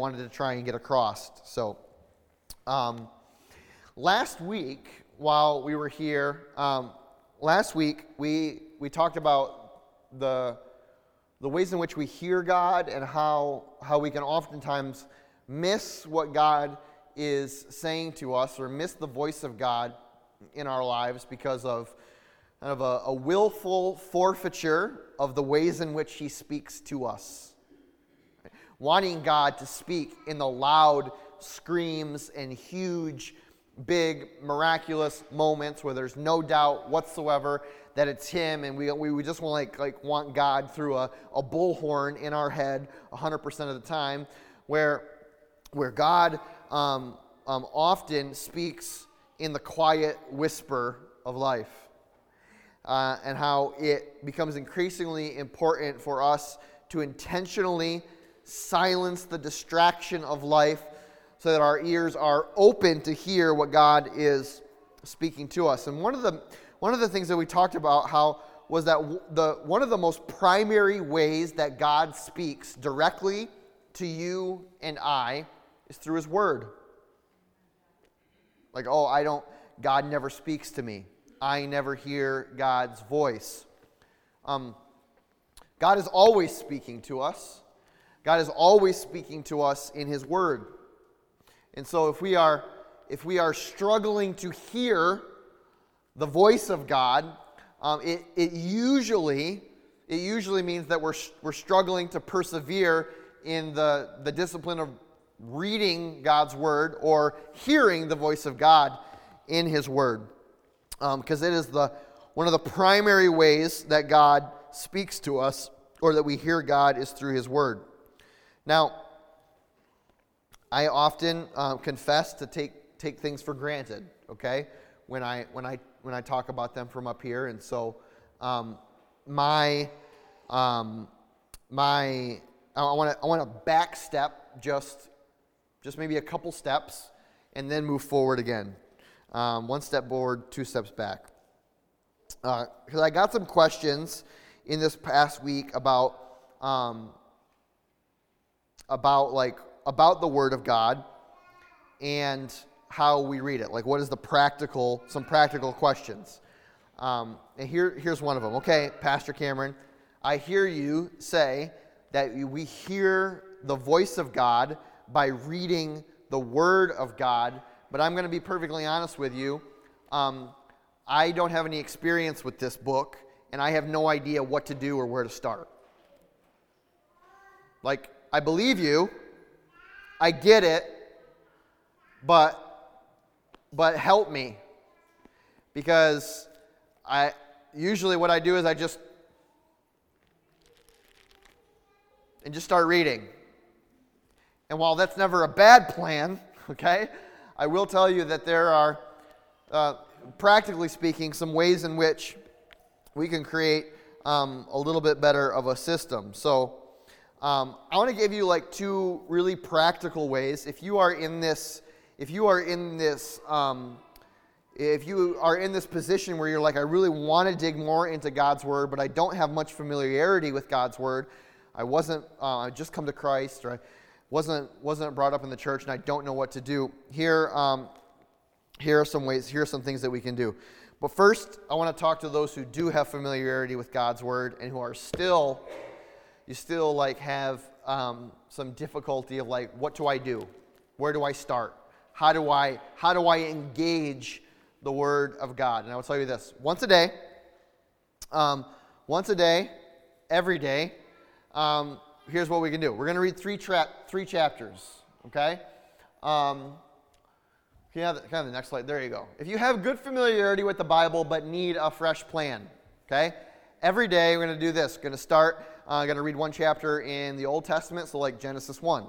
wanted to try and get across. So, um, last week, while we were here, um, last week we, we talked about the, the ways in which we hear God and how, how we can oftentimes miss what God is saying to us or miss the voice of God in our lives because of kind of a, a willful forfeiture of the ways in which He speaks to us. Wanting God to speak in the loud screams and huge, big, miraculous moments where there's no doubt whatsoever that it's Him, and we, we just want like, like want God through a, a bullhorn in our head 100% of the time, where, where God um, um, often speaks in the quiet whisper of life. Uh, and how it becomes increasingly important for us to intentionally silence the distraction of life so that our ears are open to hear what God is speaking to us. And one of the one of the things that we talked about how was that the one of the most primary ways that God speaks directly to you and I is through his word. Like, oh, I don't God never speaks to me. I never hear God's voice. Um, God is always speaking to us. God is always speaking to us in His Word. And so if we are if we are struggling to hear the voice of God, um, it, it usually it usually means that we're, we're struggling to persevere in the, the discipline of reading God's word or hearing the voice of God in His word because um, it is the one of the primary ways that God speaks to us or that we hear God is through His Word. Now, I often um, confess to take take things for granted. Okay, when I when I when I talk about them from up here, and so um, my um, my I want to I want to back step just just maybe a couple steps and then move forward again. Um, one step forward, two steps back. Because uh, I got some questions in this past week about um, about like about the Word of God and how we read it. Like, what is the practical? Some practical questions. Um, and here, here's one of them. Okay, Pastor Cameron, I hear you say that we hear the voice of God by reading the Word of God but I'm going to be perfectly honest with you. Um, I don't have any experience with this book, and I have no idea what to do or where to start. Like, I believe you, I get it, but but help me because I usually what I do is I just and just start reading. And while that's never a bad plan, okay, I will tell you that there are, uh, practically speaking, some ways in which we can create um, a little bit better of a system. So, um, I want to give you like two really practical ways. If you are in this, if you are in this, um, if you are in this position where you're like, I really want to dig more into God's Word, but I don't have much familiarity with God's Word. I wasn't, uh, I just come to Christ, or I wasn't wasn't brought up in the church and I don't know what to do. Here, um, here are some ways. Here are some things that we can do. But first, I want to talk to those who do have familiarity with God's word and who are still, you still like have um, some difficulty of like, what do I do? Where do I start? How do I how do I engage the word of God? And I will tell you this: once a day, um, once a day, every day. Um, here's what we can do. We're going to read three, tra- three chapters, okay? Um, can you the, the next slide? There you go. If you have good familiarity with the Bible but need a fresh plan, okay? Every day we're going to do this. We're going to start, I'm going to read one chapter in the Old Testament, so like Genesis 1,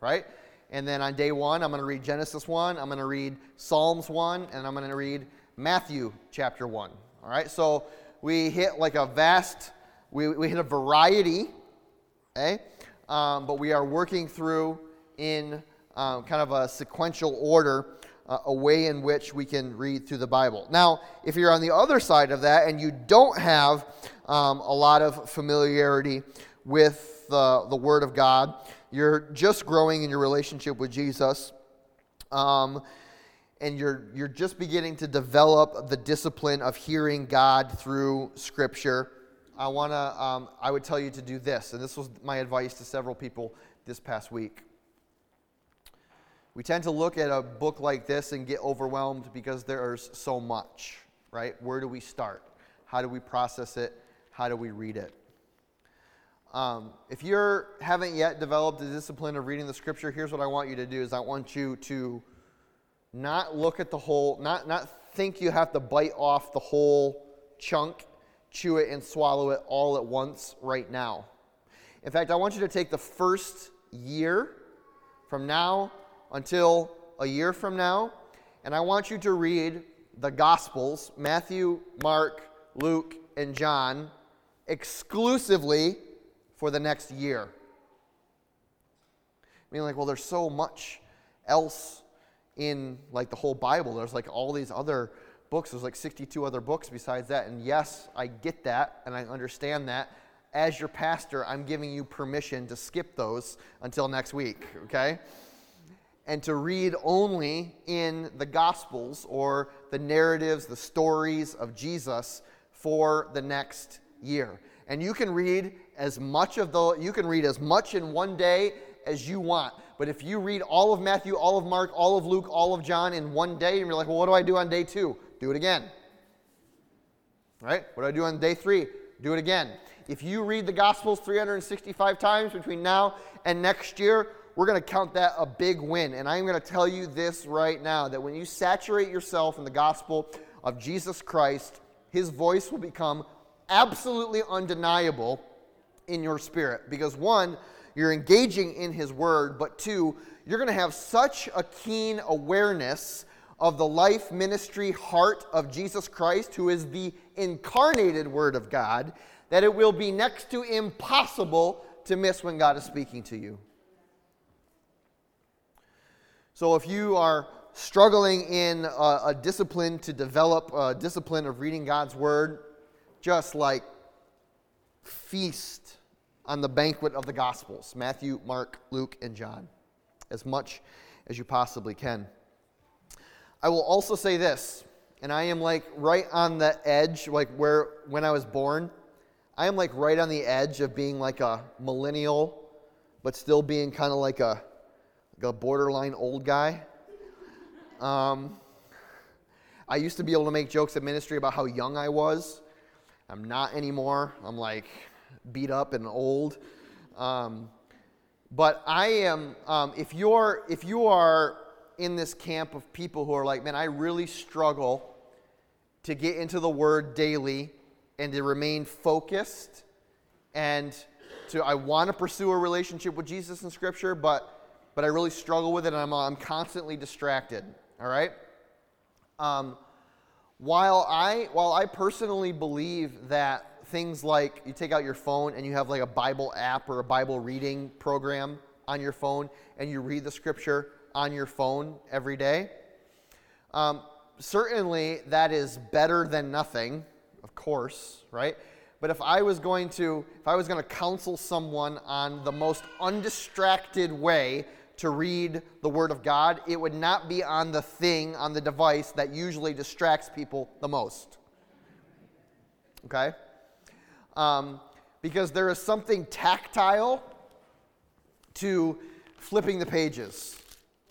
right? And then on day one, I'm going to read Genesis 1, I'm going to read Psalms 1, and I'm going to read Matthew chapter 1, all right? So we hit like a vast, we, we hit a variety Okay? Um, but we are working through in um, kind of a sequential order uh, a way in which we can read through the Bible. Now, if you're on the other side of that and you don't have um, a lot of familiarity with the, the Word of God, you're just growing in your relationship with Jesus, um, and you're, you're just beginning to develop the discipline of hearing God through Scripture, I want to, um, I would tell you to do this. And this was my advice to several people this past week. We tend to look at a book like this and get overwhelmed because there's so much, right? Where do we start? How do we process it? How do we read it? Um, if you haven't yet developed the discipline of reading the scripture, here's what I want you to do: is I want you to not look at the whole, not not think you have to bite off the whole chunk, chew it and swallow it all at once right now. In fact, I want you to take the first year from now until a year from now, and I want you to read the Gospels Matthew, Mark, Luke, and John exclusively for the next year. I mean, like, well, there's so much else in like the whole Bible. There's like all these other books. There's like 62 other books besides that. And yes, I get that and I understand that. As your pastor, I'm giving you permission to skip those until next week, okay? And to read only in the Gospels or the narratives, the stories of Jesus for the next year. And you can read as much of the you can read as much in one day as you want. But if you read all of Matthew, all of Mark, all of Luke, all of John in one day, and you're like, well, what do I do on day two? Do it again. Right? What do I do on day three? Do it again. If you read the Gospels 365 times between now and next year, we're going to count that a big win. And I'm going to tell you this right now that when you saturate yourself in the gospel of Jesus Christ, his voice will become absolutely undeniable in your spirit. Because one, you're engaging in his word, but two, you're going to have such a keen awareness of the life, ministry, heart of Jesus Christ, who is the incarnated Word of God, that it will be next to impossible to miss when God is speaking to you. So if you are struggling in a, a discipline to develop a discipline of reading God's Word, just like feast on the banquet of the Gospels Matthew, Mark, Luke, and John, as much as you possibly can. I will also say this, and I am like right on the edge, like where when I was born, I am like right on the edge of being like a millennial, but still being kind of like a, a borderline old guy. Um, I used to be able to make jokes at ministry about how young I was. I'm not anymore. I'm like beat up and old. Um, but I am, um, if, you're, if you are in this camp of people who are like, man, I really struggle to get into the Word daily and to remain focused and to, I want to pursue a relationship with Jesus in Scripture, but, but I really struggle with it and I'm, I'm constantly distracted, all right? Um, while, I, while I personally believe that things like you take out your phone and you have like a Bible app or a Bible reading program on your phone and you read the scripture on your phone every day. Um, certainly, that is better than nothing, of course, right? But if I was going to, if I was going to counsel someone on the most undistracted way to read the Word of God, it would not be on the thing, on the device that usually distracts people the most. Okay? um, because there is something tactile to flipping the pages,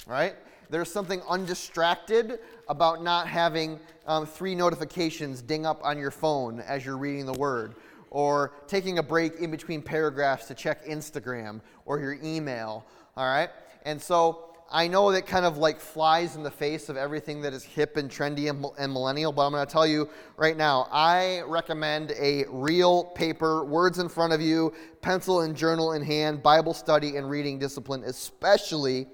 right? There's something undistracted about not having um, three notifications ding up on your phone as you're reading the word, or taking a break in between paragraphs to check Instagram or your email, all right? And so I know that kind of like flies in the face of everything that is hip and trendy and, and millennial, but I'm going to tell you right now I recommend a real paper, words in front of you, pencil and journal in hand, Bible study and reading discipline, especially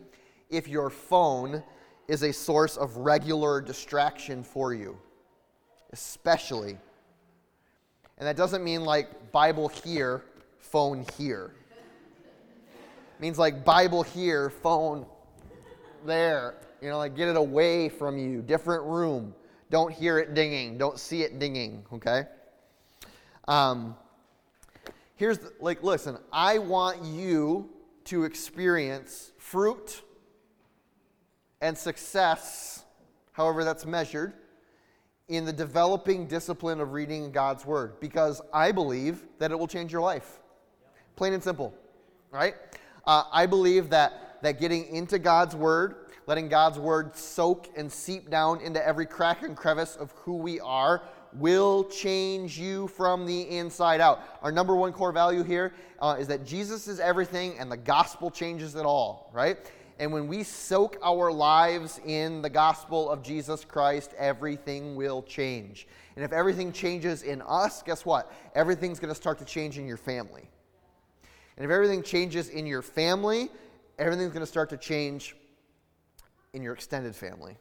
if your phone is a source of regular distraction for you. Especially. And that doesn't mean like Bible here, phone here. Means like Bible here, phone there. You know, like get it away from you, different room. Don't hear it dinging, don't see it dinging, okay? Um, here's the, like, listen, I want you to experience fruit and success, however that's measured, in the developing discipline of reading God's Word because I believe that it will change your life. Plain and simple, right? Uh, I believe that, that getting into God's Word, letting God's Word soak and seep down into every crack and crevice of who we are, will change you from the inside out. Our number one core value here uh, is that Jesus is everything and the gospel changes it all, right? And when we soak our lives in the gospel of Jesus Christ, everything will change. And if everything changes in us, guess what? Everything's going to start to change in your family. And if everything changes in your family, everything's going to start to change in your extended family.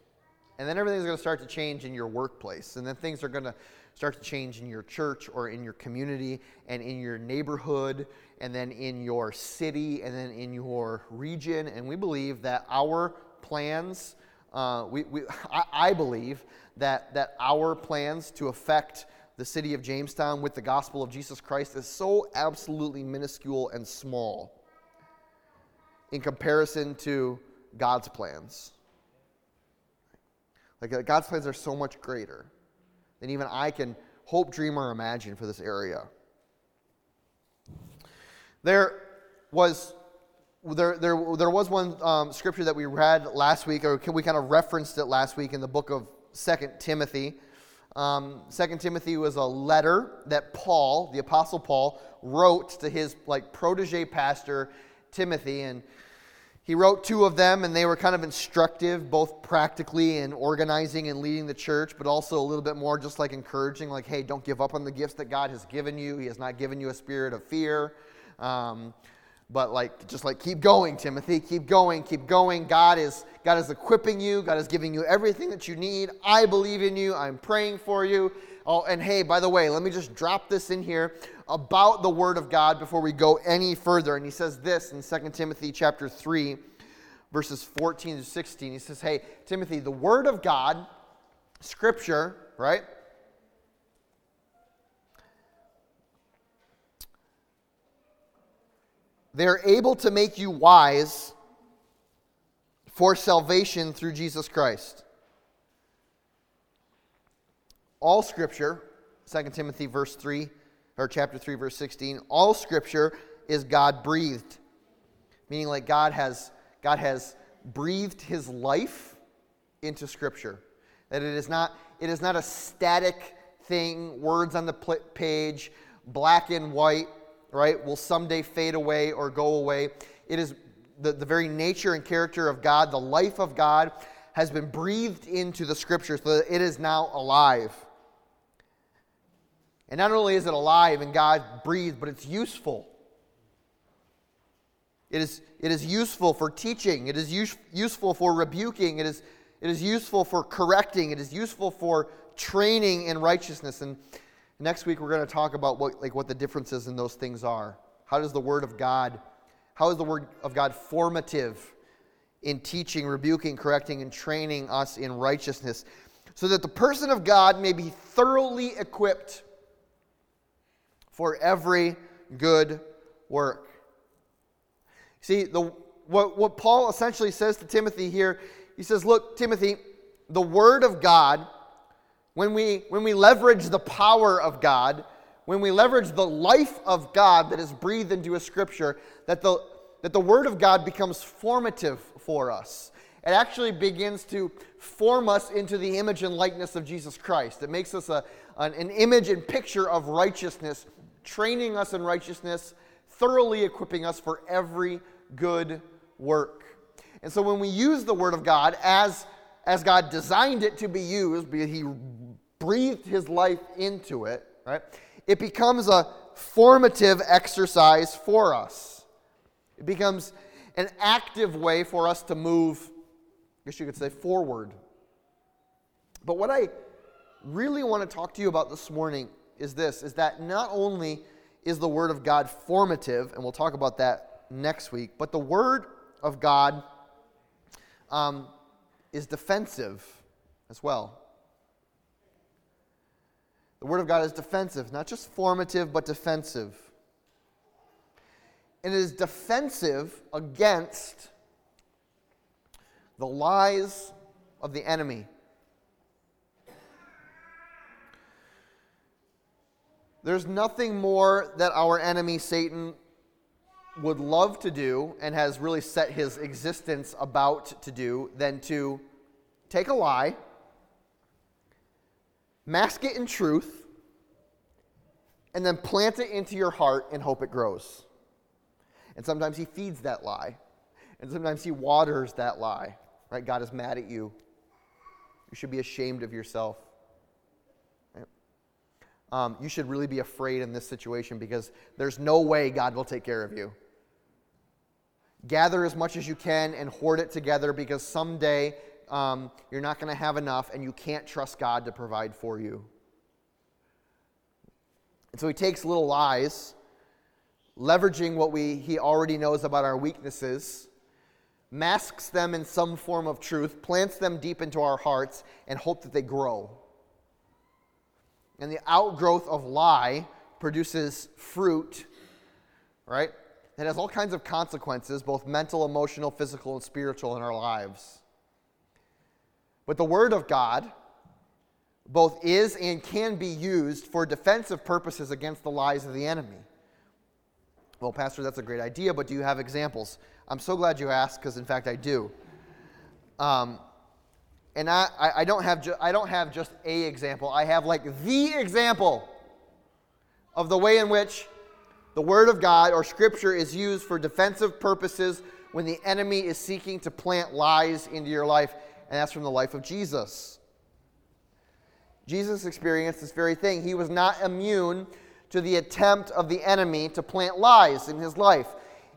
And then everything's going to start to change in your workplace. And then things are going to start to change in your church or in your community and in your neighborhood and then in your city and then in your region. And we believe that our plans, uh, we, we, I, I believe that, that our plans to affect the city of Jamestown with the gospel of Jesus Christ is so absolutely minuscule and small in comparison to God's plans. Like uh, God's plans are so much greater than even I can hope, dream, or imagine for this area. There was there, there, there was one um, scripture that we read last week, or we kind of referenced it last week in the book of Second Timothy. Um, 2 Timothy was a letter that Paul, the Apostle Paul, wrote to his like protege pastor Timothy, and he wrote two of them, and they were kind of instructive, both practically in organizing and leading the church, but also a little bit more just like encouraging, like, hey, don't give up on the gifts that God has given you. He has not given you a spirit of fear. Um, but like just like keep going timothy. Keep going. Keep going. God is god is equipping you. God is giving you everything that you need. I believe in you. I'm praying for you. Oh and hey by the way let me just drop this in here about the word of god before we go any further. And he says this in 2 timothy chapter 3 verses 14 to 16 he says hey timothy the word of god scripture right They're able to make you wise for salvation through Jesus Christ. All scripture, 2 Timothy verse 3 or chapter 3 verse 16, all scripture is God breathed. Meaning like God has God has breathed his life into scripture. That it is not it is not a static thing, words on the page, black and white right, will someday fade away or go away. It is the, the very nature and character of God, the life of God, has been breathed into the scripture so that it is now alive. And not only is it alive and God breathed, but it's useful. It is, it is useful for teaching. It is use, useful for rebuking. It is, it is useful for correcting. It is useful for training in righteousness. And Next week, we're going to talk about what, like, what the differences in those things are. How does the Word of God, how is the Word of God formative in teaching, rebuking, correcting, and training us in righteousness so that the person of God may be thoroughly equipped for every good work? See, the, what, what Paul essentially says to Timothy here, he says, Look, Timothy, the Word of God when we, when we leverage the power of God, when we leverage the life of God that is breathed into a scripture, that the, that the Word of God becomes formative for us. It actually begins to form us into the image and likeness of Jesus Christ. It makes us a, an, an image and picture of righteousness, training us in righteousness, thoroughly equipping us for every good work. And so when we use the Word of God as, as God designed it to be used, He breathed his life into it, right? It becomes a formative exercise for us. It becomes an active way for us to move, I guess you could say, forward. But what I really want to talk to you about this morning is this is that not only is the Word of God formative, and we'll talk about that next week, but the Word of God um, is defensive as well. The Word of God is defensive, not just formative, but defensive. and is defensive against the lies of the enemy. There's nothing more that our enemy, Satan, would love to do and has really set his existence about to do than to take a lie, mask it in truth, and then plant it into your heart and hope it grows. And sometimes he feeds that lie, and sometimes he waters that lie. Right? God is mad at you. You should be ashamed of yourself. Right? Um, you should really be afraid in this situation because there's no way God will take care of you. Gather as much as you can and hoard it together because someday um, you're not going to have enough and you can't trust God to provide for you. And so he takes little lies, leveraging what we, he already knows about our weaknesses, masks them in some form of truth, plants them deep into our hearts, and hope that they grow. And the outgrowth of lie produces fruit, right? That has all kinds of consequences, both mental, emotional, physical, and spiritual in our lives. But the Word of God both is and can be used for defensive purposes against the lies of the enemy. Well, Pastor, that's a great idea, but do you have examples? I'm so glad you asked because, in fact, I do. Um, and I, I, don't have ju- I don't have just a example. I have like the example of the way in which the Word of God or Scripture is used for defensive purposes when the enemy is seeking to plant lies into your life, and that's from the life of Jesus. Jesus experienced this very thing. He was not immune to the attempt of the enemy to plant lies in his life.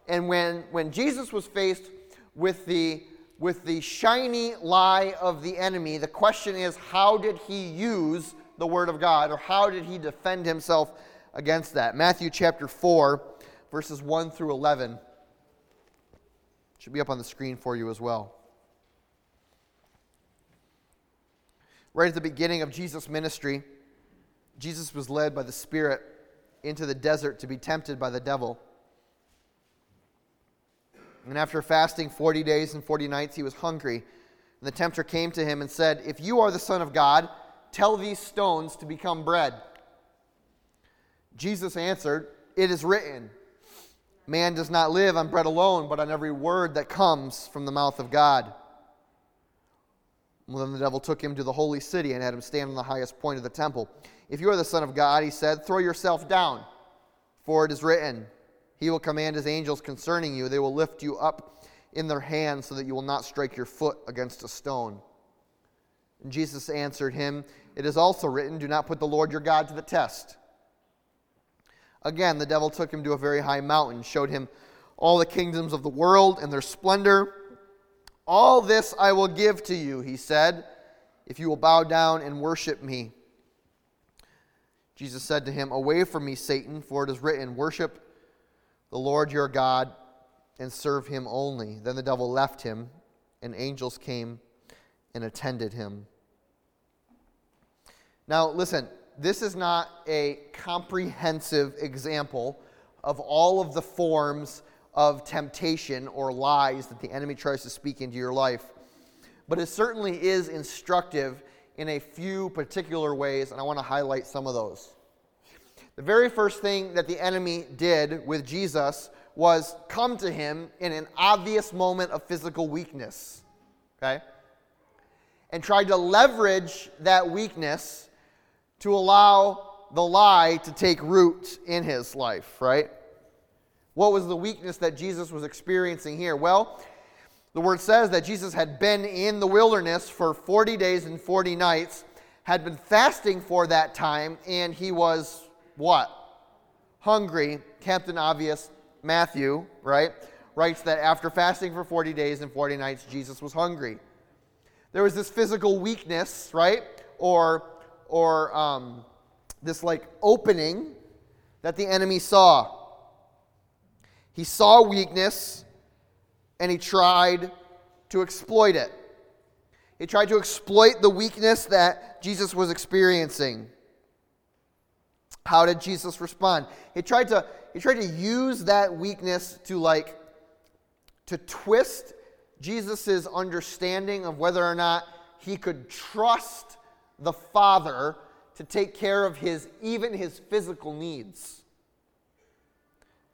And when, when Jesus was faced with the, with the shiny lie of the enemy, the question is how did he use the Word of God, or how did he defend himself against that? Matthew chapter 4, verses 1 through 11. Should be up on the screen for you as well. Right at the beginning of Jesus' ministry, Jesus was led by the Spirit into the desert to be tempted by the devil. And after fasting 40 days and 40 nights, he was hungry. And the tempter came to him and said, If you are the Son of God, tell these stones to become bread. Jesus answered, It is written, Man does not live on bread alone, but on every word that comes from the mouth of God. Well, then the devil took him to the holy city and had him stand on the highest point of the temple. If you are the Son of God, he said, throw yourself down, for it is written, He will command His angels concerning you. They will lift you up in their hands so that you will not strike your foot against a stone. And Jesus answered him, It is also written, Do not put the Lord your God to the test. Again, the devil took him to a very high mountain, showed him all the kingdoms of the world and their splendor. All this I will give to you, he said, if you will bow down and worship me. Jesus said to him, Away from me, Satan, for it is written, Worship the Lord your God and serve him only. Then the devil left him, and angels came and attended him. Now, listen, this is not a comprehensive example of all of the forms of temptation or lies that the enemy tries to speak into your life, but it certainly is instructive in a few particular ways, and I want to highlight some of those. The very first thing that the enemy did with Jesus was come to him in an obvious moment of physical weakness, okay? And tried to leverage that weakness to allow the lie to take root in his life, right? What was the weakness that Jesus was experiencing here? Well, the word says that Jesus had been in the wilderness for 40 days and 40 nights, had been fasting for that time, and he was what? Hungry. Captain Obvious, Matthew, right, writes that after fasting for 40 days and 40 nights, Jesus was hungry. There was this physical weakness, right? Or, or um, this like opening that the enemy saw. He saw weakness and he tried to exploit it. He tried to exploit the weakness that Jesus was experiencing. How did Jesus respond? He tried to, he tried to use that weakness to like to twist Jesus' understanding of whether or not he could trust the Father to take care of his even his physical needs.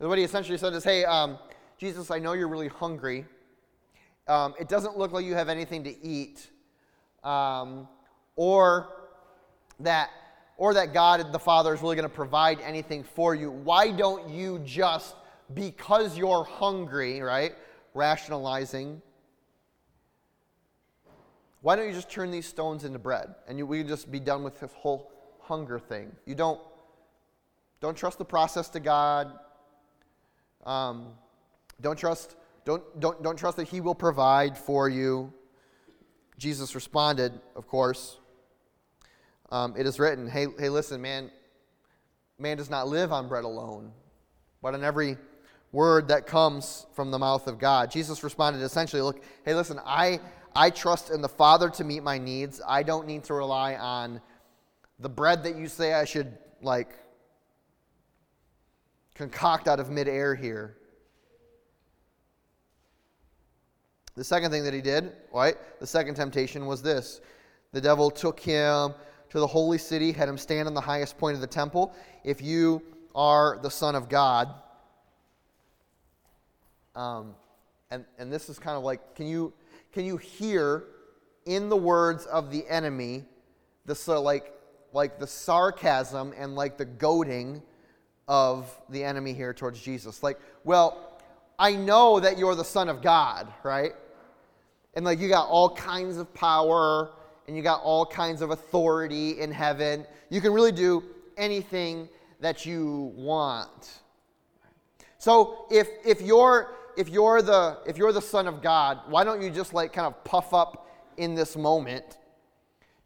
What he essentially said is, "Hey, um, Jesus, I know you're really hungry. Um, it doesn't look like you have anything to eat, um, or that." Or that God the Father is really going to provide anything for you. Why don't you just, because you're hungry, right? Rationalizing, why don't you just turn these stones into bread and you, we can just be done with this whole hunger thing? You don't, don't trust the process to God. Um, don't trust, don't, don't, don't trust that He will provide for you. Jesus responded, of course. Um, it is written, hey, hey, listen, man, man does not live on bread alone, but on every word that comes from the mouth of God. Jesus responded essentially, look, hey, listen, I, I trust in the Father to meet my needs. I don't need to rely on the bread that you say I should, like, concoct out of midair here. The second thing that he did, right? The second temptation was this the devil took him to the holy city, had him stand on the highest point of the temple. If you are the Son of God, um, and, and this is kind of like, can you, can you hear in the words of the enemy the so like like the sarcasm and like the goading of the enemy here towards Jesus? Like, well, I know that you're the son of God, right? And like you got all kinds of power and you got all kinds of authority in heaven. You can really do anything that you want. So if if you're if you're the if you're the son of God, why don't you just like kind of puff up in this moment?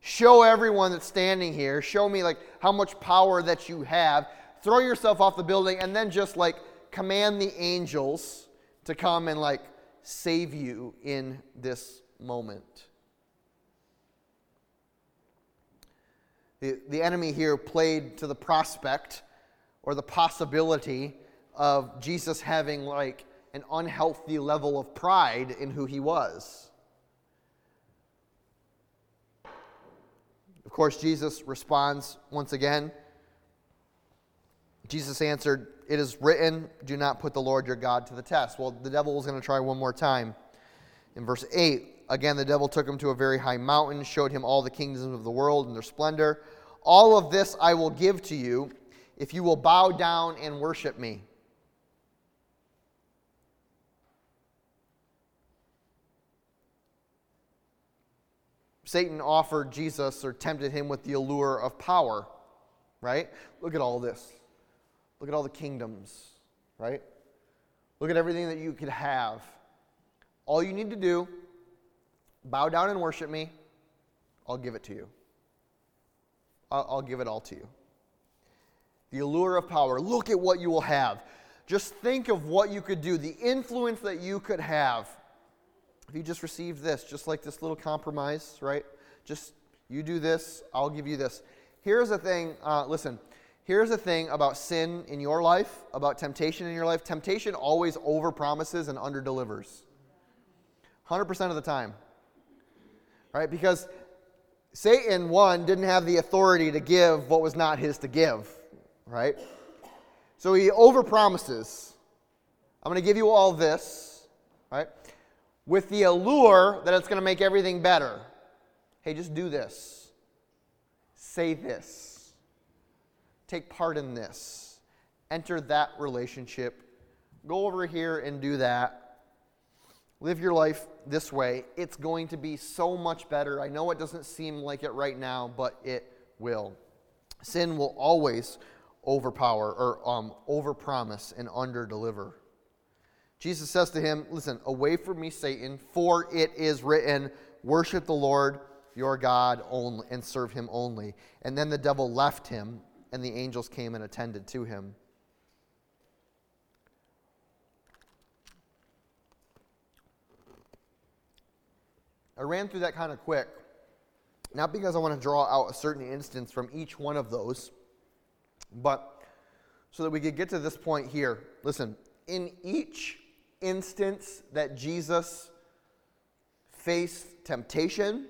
Show everyone that's standing here, show me like how much power that you have. Throw yourself off the building and then just like command the angels to come and like save you in this moment. The, the enemy here played to the prospect or the possibility of Jesus having like an unhealthy level of pride in who he was. Of course, Jesus responds once again. Jesus answered, It is written, do not put the Lord your God to the test. Well, the devil was going to try one more time. In verse 8, again, the devil took him to a very high mountain, showed him all the kingdoms of the world and their splendor. All of this I will give to you if you will bow down and worship me. Satan offered Jesus or tempted him with the allure of power, right? Look at all this. Look at all the kingdoms, right? Look at everything that you could have. All you need to do, bow down and worship me, I'll give it to you. I'll, I'll give it all to you. The allure of power. Look at what you will have. Just think of what you could do, the influence that you could have if you just received this, just like this little compromise, right? Just you do this, I'll give you this. Here's the thing uh, listen, here's the thing about sin in your life, about temptation in your life. Temptation always over promises and under delivers. 100% of the time. Right? Because Satan, one, didn't have the authority to give what was not his to give. Right? So he over promises. I'm going to give you all this. Right? with the allure that it's going to make everything better. Hey, just do this. Say this. Take part in this. Enter that relationship. Go over here and do that. Live your life this way. It's going to be so much better. I know it doesn't seem like it right now, but it will. Sin will always overpower or um, overpromise and underdeliver. Jesus says to him, Listen, away from me, Satan, for it is written, Worship the Lord your God only, and serve him only. And then the devil left him, and the angels came and attended to him. I ran through that kind of quick, not because I want to draw out a certain instance from each one of those, But so that we could get to this point here, listen, in each instance that Jesus faced temptation,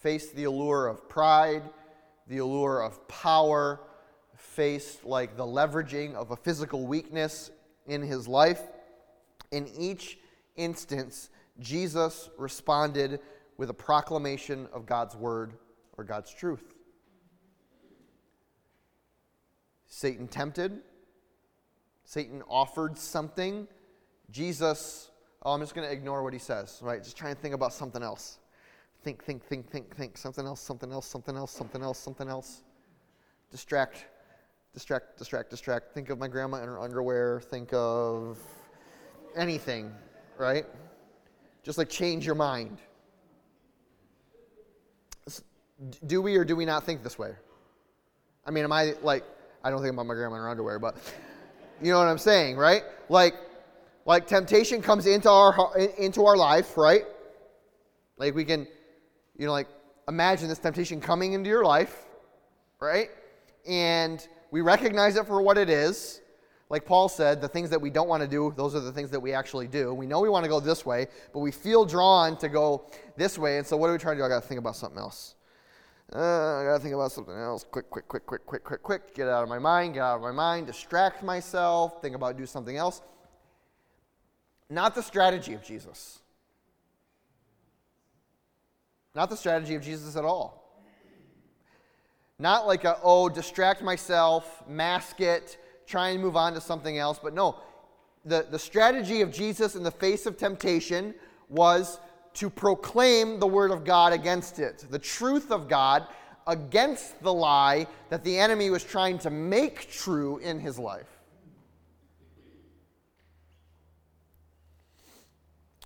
faced the allure of pride, the allure of power, faced like the leveraging of a physical weakness in his life, in each instance, Jesus responded with a proclamation of God's word or God's truth. Satan tempted, Satan offered something. Jesus, oh, I'm just going to ignore what he says, right? Just try and think about something else. Think, think, think, think, think. Something else, something else, something else, something else, something else. Distract, distract, distract, distract. Think of my grandma in her underwear. Think of anything, right? Just like change your mind. Do we or do we not think this way? I mean, am I like, I don't think about my grandma in her underwear, but you know what I'm saying, right? Like, like temptation comes into our into our life, right? Like we can, you know, like imagine this temptation coming into your life, right? And we recognize it for what it is, like Paul said, the things that we don't want to do, those are the things that we actually do. We know we want to go this way, but we feel drawn to go this way. And so, what are we trying to do? I got to think about something else. Uh, I got to think about something else. Quick, quick, quick, quick, quick, quick, quick. Get out of my mind, get out of my mind, distract myself, think about do something else. Not the strategy of Jesus. Not the strategy of Jesus at all. Not like a, oh, distract myself, mask it, try and move on to something else. But no, the, the strategy of Jesus in the face of temptation was to proclaim the word of God against it, the truth of God against the lie that the enemy was trying to make true in his life.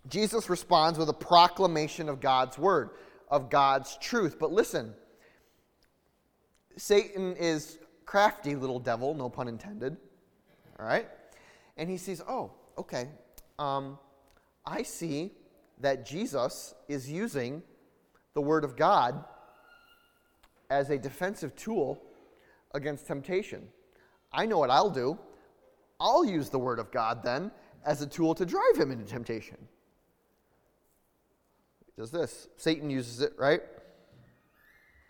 Jesus responds with a proclamation of God's word, of God's truth. But listen, Satan is crafty little devil, no pun intended. All right? And he sees, oh, okay, um, I see that Jesus is using the Word of God as a defensive tool against temptation. I know what I'll do. I'll use the Word of God then as a tool to drive him into temptation. Does this. Satan uses it, right?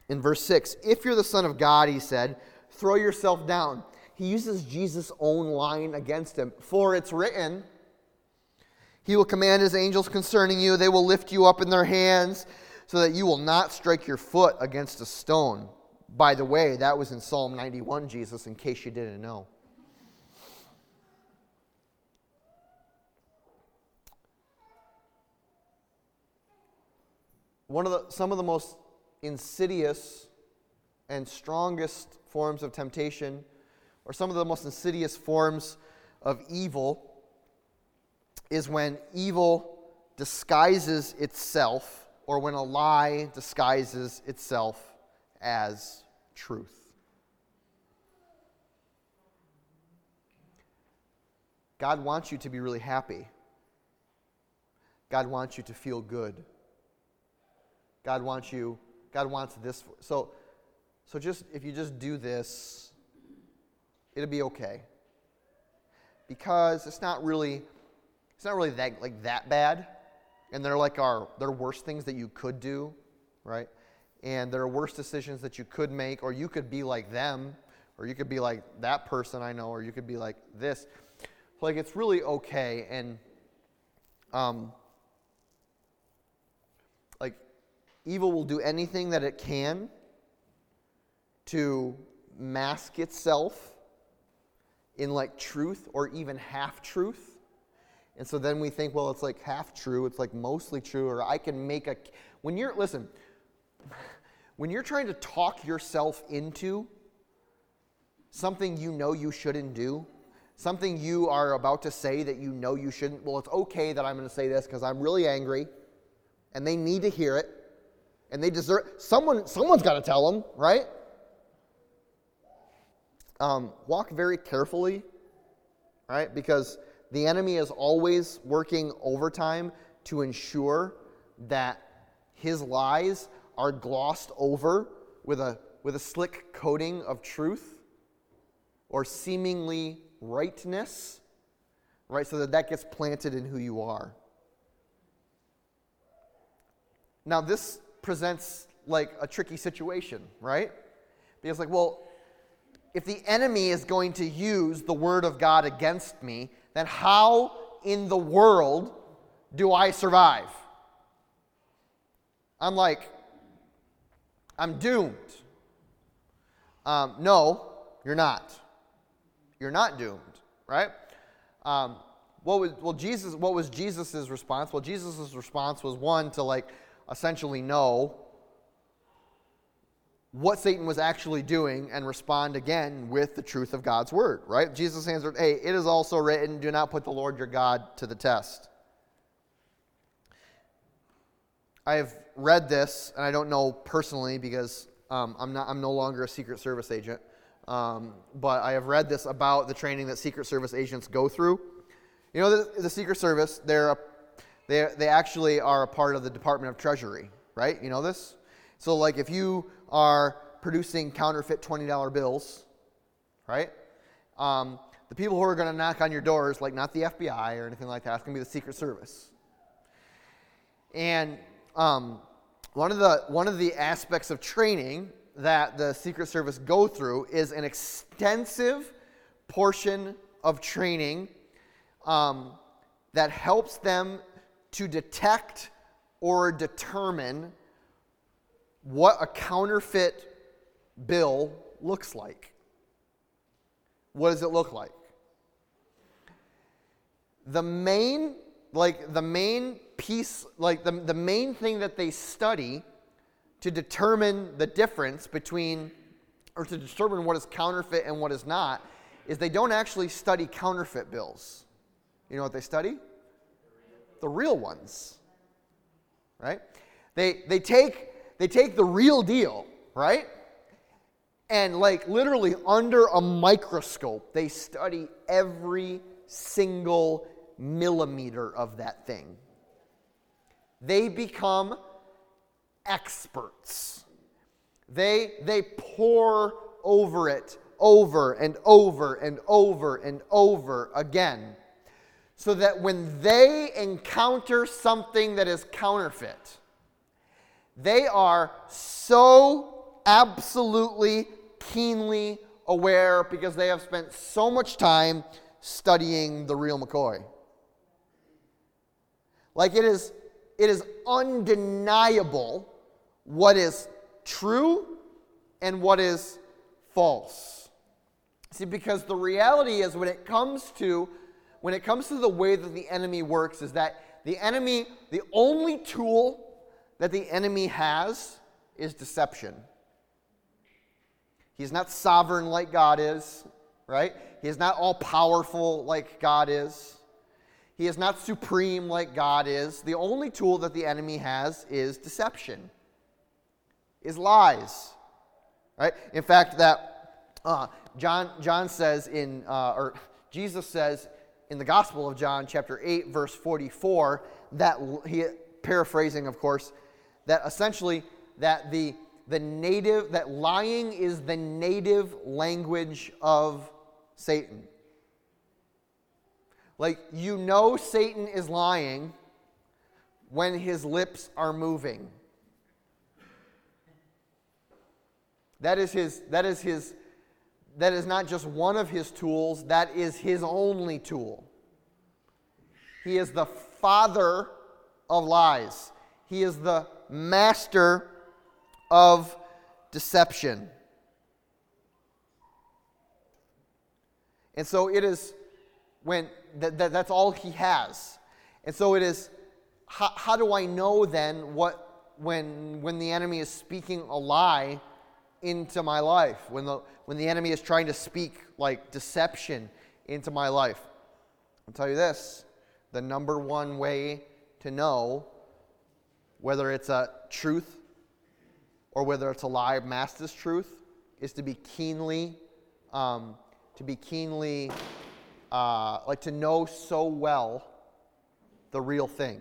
In verse 6, if you're the Son of God, he said, throw yourself down. He uses Jesus' own line against him. For it's written, He will command His angels concerning you, they will lift you up in their hands so that you will not strike your foot against a stone. By the way, that was in Psalm 91, Jesus, in case you didn't know. One of the, some of the most insidious and strongest forms of temptation, or some of the most insidious forms of evil, is when evil disguises itself, or when a lie disguises itself as truth. God wants you to be really happy. God wants you to feel good. God wants you, God wants this. So so just if you just do this, it'll be okay. Because it's not really it's not really that like that bad. And they're like our they're worse things that you could do, right? And there are worse decisions that you could make, or you could be like them, or you could be like that person I know, or you could be like this. Like it's really okay and um like evil will do anything that it can to mask itself in like truth or even half truth. And so then we think, well, it's like half true, it's like mostly true, or I can make a. When you're, listen, when you're trying to talk yourself into something you know you shouldn't do, something you are about to say that you know you shouldn't, well, it's okay that I'm going to say this because I'm really angry and they need to hear it and they deserve, someone, someone's got to tell them, right? um, walk very carefully, right? Because the enemy is always working overtime to ensure that his lies are glossed over with a, with a slick coating of truth. or seemingly rightness, right? So that that gets planted in who you are. Now, this presents like a tricky situation, right? Because, like, well, if the enemy is going to use the word of God against me, then how in the world do I survive? I'm like, I'm doomed. Um, no, you're not. You're not doomed, right? Um, what was well Jesus? What was Jesus's response? Well, Jesus's response was one to like essentially know what Satan was actually doing and respond again with the truth of God's word, right? Jesus answered, Hey, it is also written, do not put the Lord your God to the test. I have read this, and I don't know personally because um, I'm, not, I'm no longer a Secret Service agent, um, but I have read this about the training that Secret Service agents go through. You know, the, the Secret Service, they're a, they, they actually are a part of the Department of Treasury, right? You know this? So, like, if you are producing counterfeit $20 bills, right? Um, the people who are going to knock on your doors, like not the FBI or anything like that, it's going to be the Secret Service. And um, one, of the, one of the aspects of training that the Secret Service go through is an extensive portion of training um, that helps them to detect or determine what a counterfeit bill looks like. What does it look like? The main, like the main piece, like the, the main thing that they study to determine the difference between, or to determine what is counterfeit and what is not, is they don't actually study counterfeit bills. You know what they study? The real ones. Right? They, they take they take the real deal, right? And like literally under a microscope, they study every single millimeter of that thing. They become experts. They, they pore over it over and over and over and over again. So that when they encounter something that is counterfeit, they are so absolutely keenly aware because they have spent so much time studying the real McCoy. Like it is, it is undeniable what is true and what is false. See, because the reality is when it comes to when it comes to the way that the enemy works, is that the enemy, the only tool that the enemy has is deception. He's not sovereign like God is, right? He is not all powerful like God is. He is not supreme like God is. The only tool that the enemy has is deception, is lies, right? In fact, that uh, John John says in uh, or Jesus says in the Gospel of John, chapter eight, verse forty-four, that he paraphrasing, of course, that essentially that the, the native, that lying is the native language of Satan. Like, you know Satan is lying when his lips are moving. That is his, that is his, that is not just one of his tools, that is his only tool. He is the father of lies. He is the master of deception. And so it is when that, that, that's all he has. And so it is how, how do I know then what when when the enemy is speaking a lie into my life, when the when the enemy is trying to speak like deception into my life? I'll tell you this, the number one way to know whether it's a truth or whether it's a lie masked as truth, is to be keenly, um, to be keenly, uh, like to know so well the real thing.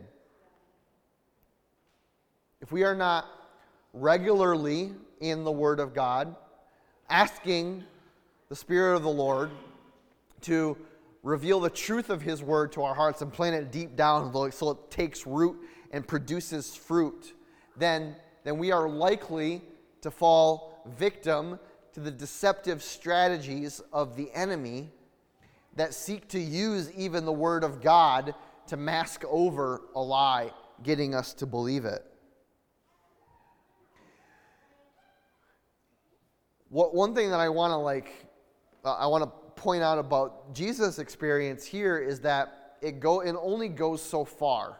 If we are not regularly in the Word of God, asking the Spirit of the Lord to reveal the truth of His Word to our hearts and plant it deep down so it takes root and produces fruit, then, then we are likely to fall victim to the deceptive strategies of the enemy that seek to use even the Word of God to mask over a lie, getting us to believe it. What, one thing that I want to like, uh, I want to point out about Jesus' experience here is that it go it only goes so far.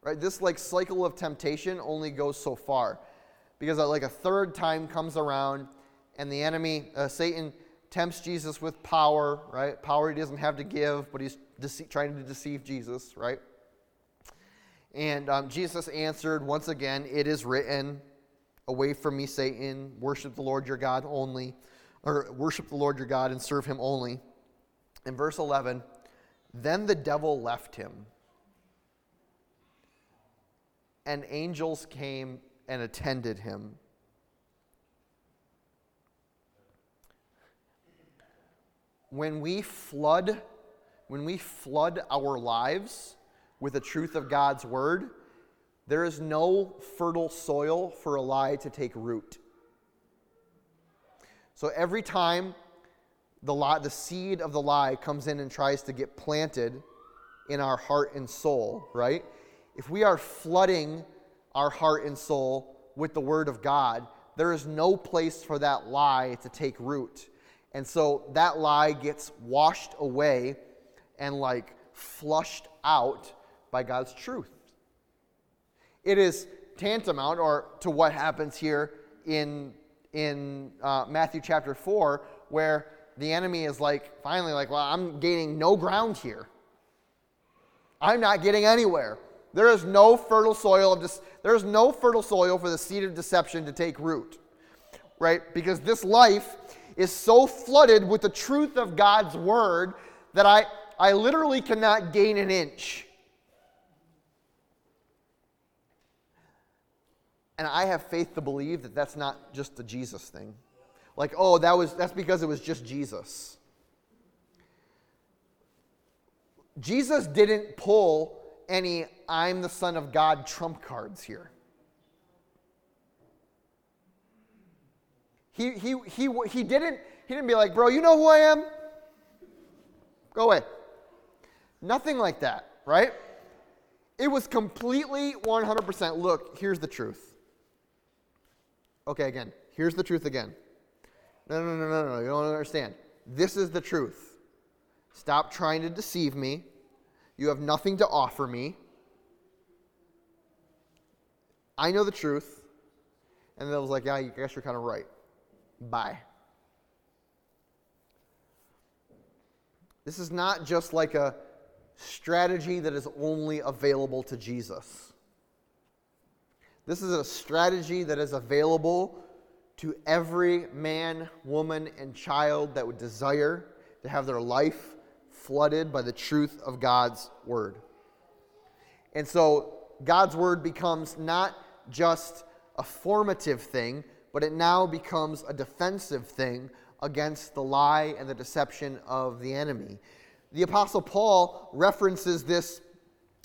Right? This like cycle of temptation only goes so far. Because uh, like a third time comes around and the enemy, uh, Satan, tempts Jesus with power, right? Power he doesn't have to give, but he's dece- trying to deceive Jesus, right? And um, Jesus answered once again, It is written, Away from me, Satan. Worship the Lord your God only, or worship the Lord your God and serve him only. In verse 11, then the devil left him, and angels came and attended him. When we flood, when we flood our lives with the truth of God's word, there is no fertile soil for a lie to take root. So every time the, lie, the seed of the lie comes in and tries to get planted in our heart and soul, right? If we are flooding our heart and soul with the Word of God, there is no place for that lie to take root. And so that lie gets washed away and like flushed out by God's truth. It is tantamount or to what happens here in, in uh, Matthew chapter 4, where the enemy is like, finally, like, well, I'm gaining no ground here. I'm not getting anywhere. There is no fertile soil of this, there is no fertile soil for the seed of deception to take root. Right? Because this life is so flooded with the truth of God's word that I, I literally cannot gain an inch. And I have faith to believe that that's not just a Jesus thing. Like, oh, that was that's because it was just Jesus. Jesus didn't pull any I'm the son of God trump cards here. He, he, he, he, didn't, he didn't be like, bro, you know who I am? Go away. Nothing like that, right? It was completely 100% look, here's the truth. Okay, again, here's the truth again. No, no, no, no, no, you don't understand. This is the truth. Stop trying to deceive me. You have nothing to offer me. I know the truth. And then I was like, yeah, I guess you're kind of right. Bye. This is not just like a strategy that is only available to Jesus. This is a strategy that is available to every man, woman, and child that would desire to have their life flooded by the truth of God's word. And so God's word becomes not just a formative thing, but it now becomes a defensive thing against the lie and the deception of the enemy. The Apostle Paul references this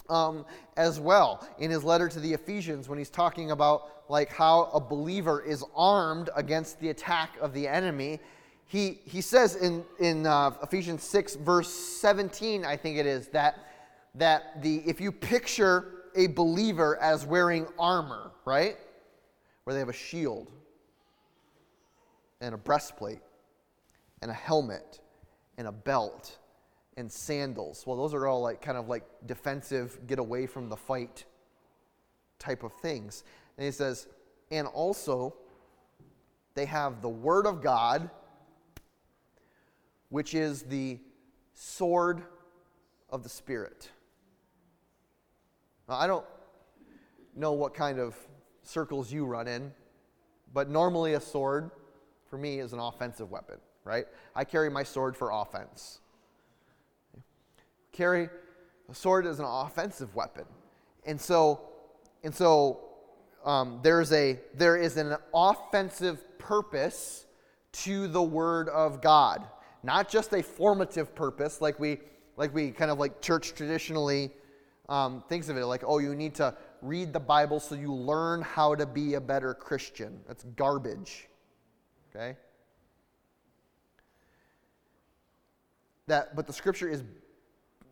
um, as well in his letter to the Ephesians when he's talking about like how a believer is armed against the attack of the enemy. He, he says in, in uh, Ephesians 6, verse 17, I think it is, that, that the, if you picture a believer as wearing armor, right? Where they have a shield and a breastplate and a helmet and a belt and sandals. Well, those are all like kind of like defensive, get away from the fight type of things. And he says, and also they have the Word of God, which is the sword of the Spirit. Now, I don't know what kind of circles you run in, but normally a sword for me is an offensive weapon, right? I carry my sword for offense carry a sword as an offensive weapon. And so, and so um, there's a, there is an offensive purpose to the Word of God. Not just a formative purpose, like we, like we kind of like church traditionally um, thinks of it, like, oh, you need to read the Bible so you learn how to be a better Christian. That's garbage. Okay? That, but the scripture is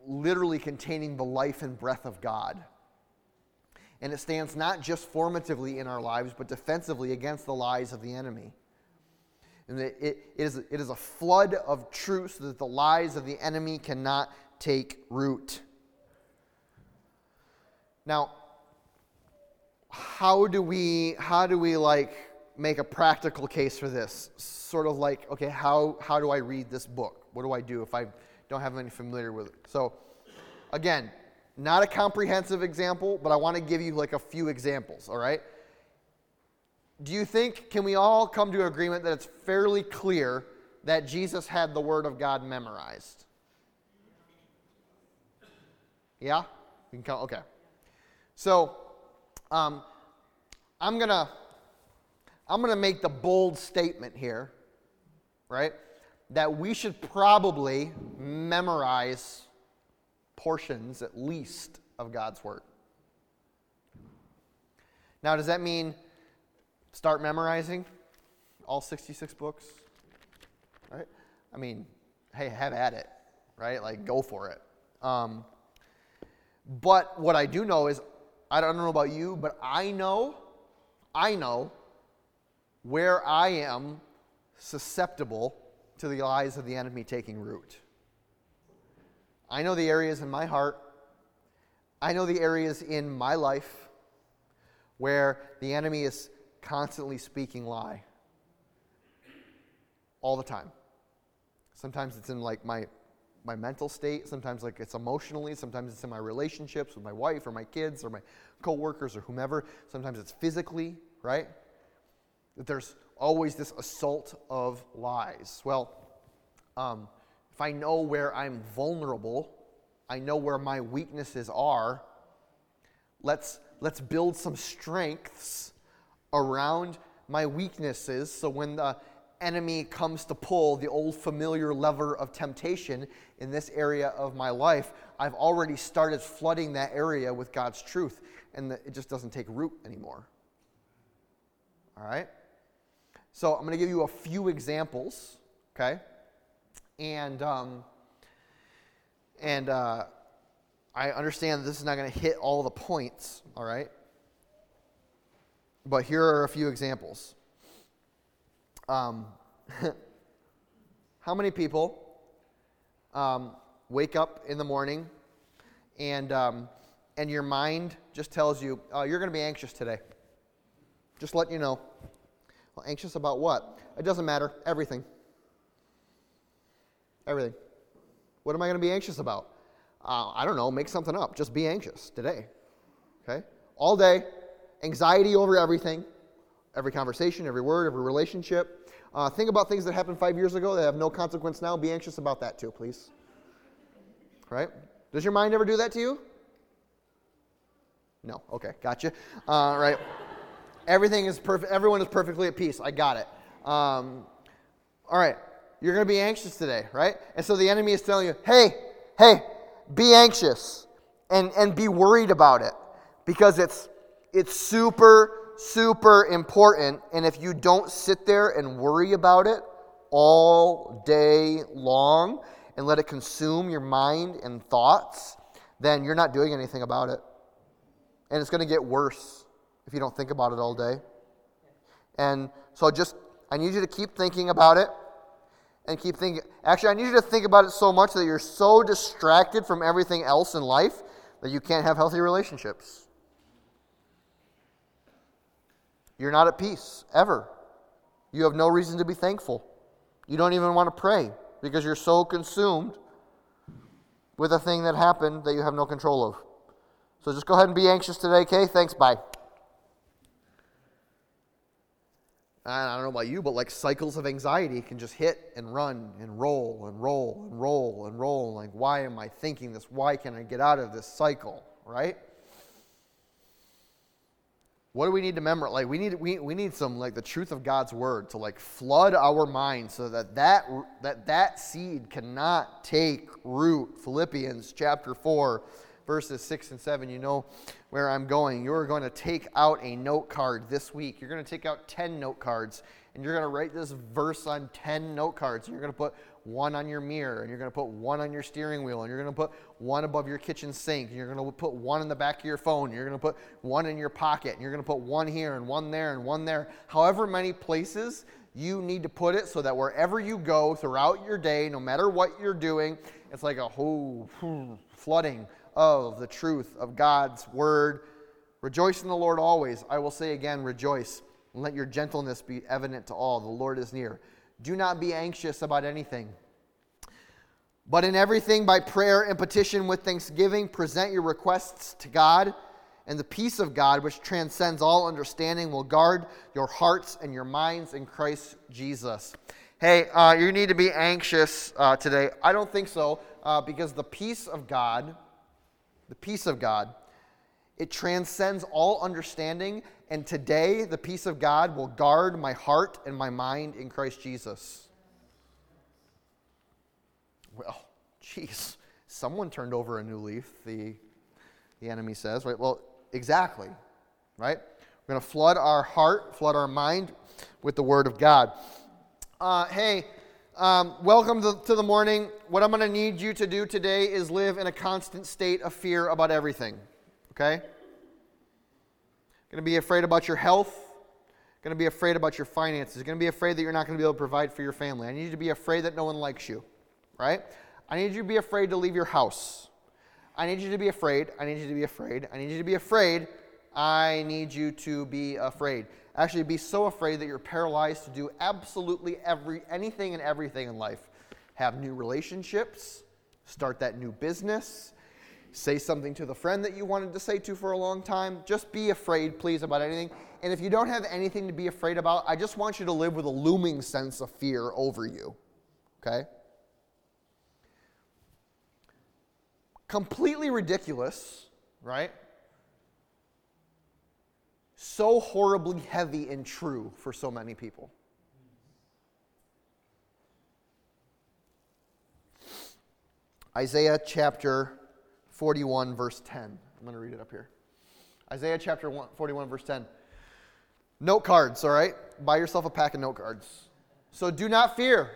literally containing the life and breath of God. And it stands not just formatively in our lives, but defensively against the lies of the enemy. And it, it, is, it is a flood of truth so that the lies of the enemy cannot take root. Now, how do we how do we like make a practical case for this? Sort of like, okay, how how do I read this book? What do I do if I don't have any familiar with it? So, again, not a comprehensive example, but I want to give you like a few examples, all right? Do you think, can we all come to an agreement that it's fairly clear that Jesus had the Word of God memorized? Yeah? We can come, okay. So, um, I'm going to I'm going to make the bold statement here, right? That we should probably memorize portions, at least, of God's Word. Now, does that mean start memorizing all 66 books? Right? I mean, hey, have at it, right? Like, go for it. Um, but what I do know is, I don't know about you, but I know, I know where I am susceptible to the lies of the enemy taking root. I know the areas in my heart, I know the areas in my life where the enemy is constantly speaking lie. All the time. Sometimes it's in like my my mental state, sometimes like it's emotionally, sometimes it's in my relationships with my wife or my kids or my coworkers or whomever, sometimes it's physically, right? That there's always this assault of lies. Well, um, if I know where I'm vulnerable, I know where my weaknesses are, let's, let's build some strengths around my weaknesses so when the enemy comes to pull the old familiar lever of temptation in this area of my life, I've already started flooding that area with God's truth, and it just doesn't take root anymore. All right? So I'm going to give you a few examples, okay? And, um, and uh, I understand that this is not going to hit all the points, all right? But here are a few examples. Um, how many people um, wake up in the morning and, um, and your mind just tells you, uh, you're going to be anxious today? Just let you know. Well, anxious about what? It doesn't matter. Everything. Everything. What am I going to be anxious about? Uh, I don't know. Make something up. Just be anxious today. Okay? All day. Anxiety over everything. Every conversation, every word, every relationship. Uh, think about things that happened five years ago that have no consequence now. Be anxious about that too, please. Right? Does your mind ever do that to you? No. Okay, gotcha. Uh, right. Everything is perfect. Everyone is perfectly at peace. I got it. Um, all right. You're going to be anxious today, right? And so the enemy is telling you, hey, hey, be anxious and, and be worried about it because it's, it's super, super important. And if you don't sit there and worry about it all day long and let it consume your mind and thoughts, then you're not doing anything about it. And it's going to get worse if you don't think about it all day. And so just, I need you to keep thinking about it and keep thinking. Actually, I need you to think about it so much that you're so distracted from everything else in life that you can't have healthy relationships. You're not at peace, ever. You have no reason to be thankful. You don't even want to pray because you're so consumed with a thing that happened that you have no control of. So just go ahead and be anxious today, okay? Thanks, bye. I don't know about you, but like cycles of anxiety can just hit and run and roll and roll and roll and roll. Like, why am I thinking this? Why can't I get out of this cycle? Right? what do we need to memorize? Like we need we, we need some like the truth of God's word to like flood our minds so that that that that seed cannot take root. Philippians chapter 4 verses 6 and 7. You know where I'm going. You're going to take out a note card this week. You're going to take out 10 note cards and you're going to write this verse on 10 note cards. You're going to put one on your mirror, and you're going to put one on your steering wheel, and you're going to put one above your kitchen sink, and you're going to put one in the back of your phone, and you're going to put one in your pocket, and you're going to put one here, and one there, and one there. However many places you need to put it so that wherever you go throughout your day, no matter what you're doing, it's like a whole hmm, flooding of the truth of God's word. Rejoice in the Lord always. I will say again, rejoice. And let your gentleness be evident to all. The Lord is near. Do not be anxious about anything. But in everything, by prayer and petition with thanksgiving, present your requests to God, and the peace of God, which transcends all understanding, will guard your hearts and your minds in Christ Jesus. Hey, uh, you need to be anxious uh, today. I don't think so, uh, because the peace of God, the peace of God, it transcends all understanding and today, the peace of God will guard my heart and my mind in Christ Jesus. Well, jeez, someone turned over a new leaf, the, the enemy says, right? Well, exactly, right? We're going to flood our heart, flood our mind with the Word of God. Uh, hey, um, welcome to, to the morning. What I'm going to need you to do today is live in a constant state of fear about everything, okay? Going to be afraid about your health. Going to be afraid about your finances. Going to be afraid that you're not going to be able to provide for your family. I need you to be afraid that no one likes you, right? I need you to be afraid to leave your house. I need you to be afraid. I need you to be afraid. I need you to be afraid. I need you to be afraid. Actually, be so afraid that you're paralyzed to do absolutely every anything and everything in life. Have new relationships, start that new business, Say something to the friend that you wanted to say to for a long time. Just be afraid, please, about anything. And if you don't have anything to be afraid about, I just want you to live with a looming sense of fear over you. Okay? Completely ridiculous, right? So horribly heavy and true for so many people. Isaiah chapter 41, verse 10. I'm going to read it up here. Isaiah chapter 41, verse 10. Note cards, all right? Buy yourself a pack of note cards. So do not fear,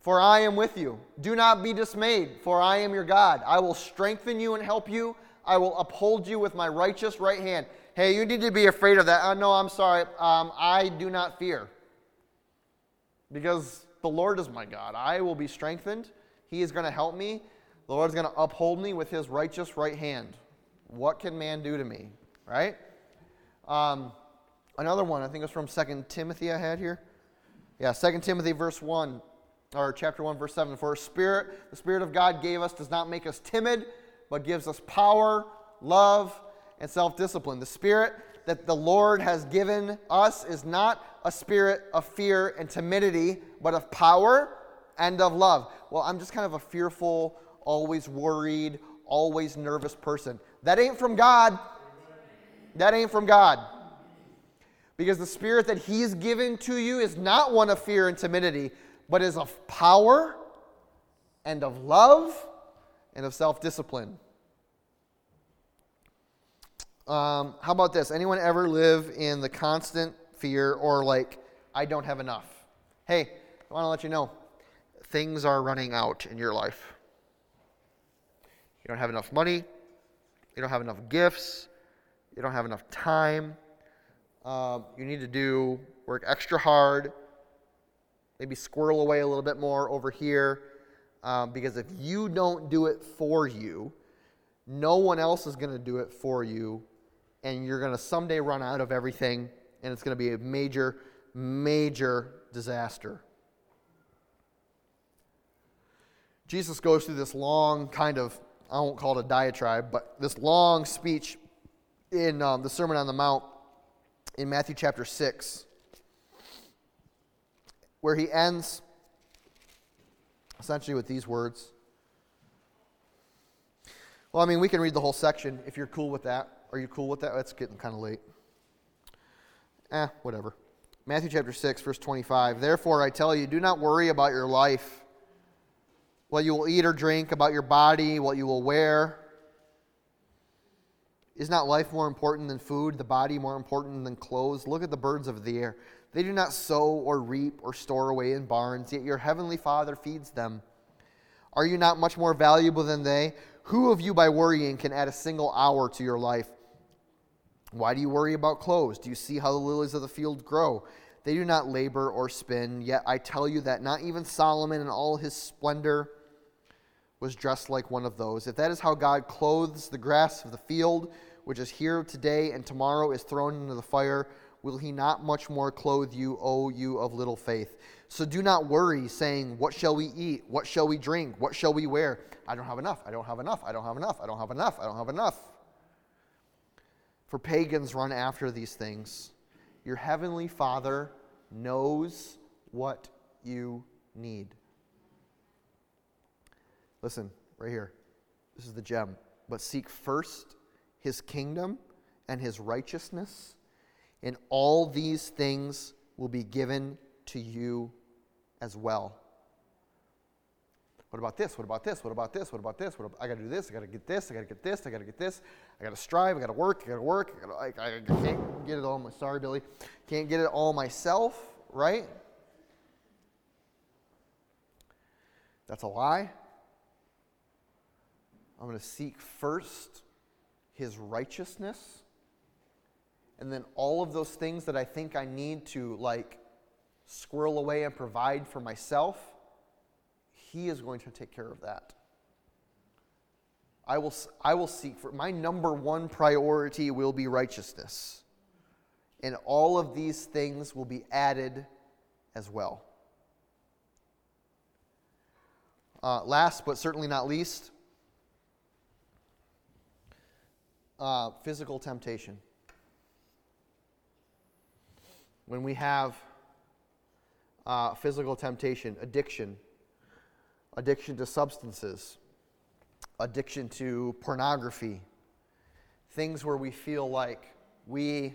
for I am with you. Do not be dismayed, for I am your God. I will strengthen you and help you. I will uphold you with my righteous right hand. Hey, you need to be afraid of that. Uh, no, I'm sorry. Um, I do not fear. Because the Lord is my God. I will be strengthened. He is going to help me. The Lord is going to uphold me with his righteous right hand. What can man do to me? Right? Um, another one, I think it's from 2 Timothy I had here. Yeah, 2 Timothy verse 1, or chapter 1, verse 7. For spirit, the Spirit of God gave us does not make us timid, but gives us power, love, and self discipline. The Spirit that the Lord has given us is not a spirit of fear and timidity, but of power and of love. Well, I'm just kind of a fearful, always worried, always nervous person. That ain't from God. That ain't from God. Because the spirit that He's given to you is not one of fear and timidity, but is of power and of love and of self discipline. Um, how about this? Anyone ever live in the constant fear or like, I don't have enough? Hey, I want to let you know things are running out in your life. You don't have enough money. You don't have enough gifts. You don't have enough time. Um, you need to do work extra hard. Maybe squirrel away a little bit more over here. Um, because if you don't do it for you, no one else is going to do it for you. And you're going to someday run out of everything. And it's going to be a major, major disaster. Jesus goes through this long kind of I won't call it a diatribe, but this long speech in um, the Sermon on the Mount in Matthew chapter 6, where he ends essentially with these words. Well, I mean, we can read the whole section if you're cool with that. Are you cool with that? It's getting kind of late. eh, whatever. Matthew chapter 6, verse 25. Therefore, I tell you, do not worry about your life, what you will eat or drink, about your body, what you will wear. Is not life more important than food, the body more important than clothes? Look at the birds of the air. They do not sow or reap or store away in barns, yet your heavenly Father feeds them. Are you not much more valuable than they? Who of you by worrying can add a single hour to your life? Why do you worry about clothes? Do you see how the lilies of the field grow? They do not labor or spin, yet I tell you that not even Solomon in all his splendor was dressed like one of those. If that is how God clothes the grass of the field, which is here today and tomorrow is thrown into the fire, will he not much more clothe you, O you of little faith? So do not worry, saying, What shall we eat? What shall we drink? What shall we wear? I don't have enough. I don't have enough. I don't have enough. I don't have enough. I don't have enough. For pagans run after these things. Your heavenly Father knows what you need. Listen, right here. This is the gem. But seek first his kingdom and his righteousness, and all these things will be given to you as well. What about this? What about this? What about this? What about this? What about, I got to do this. I got to get this. I got to get this. I got to get this. I got to strive. I got to work. I got to work. I, gotta, I, I can't get it all. My, Sorry, Billy. Can't get it all myself, right? That's a lie. I'm going to seek first his righteousness. And then all of those things that I think I need to, like, squirrel away and provide for myself, He is going to take care of that. I will, I will seek for my number one priority will be righteousness. And all of these things will be added as well. Uh, last but certainly not least, uh, physical temptation. When we have uh, physical temptation, addiction, addiction to substances, addiction to pornography, things where we feel like we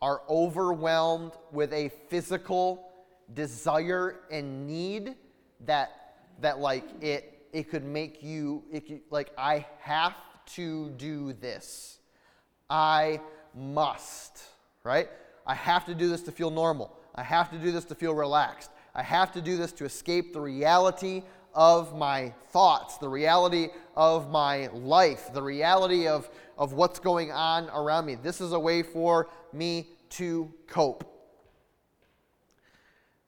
are overwhelmed with a physical desire and need that that like it it could make you it could, like I have to do this. I must, right? I have to do this to feel normal. I have to do this to feel relaxed. I have to do this to escape the reality of my thoughts, the reality of my life, the reality of, of what's going on around me. This is a way for me to cope.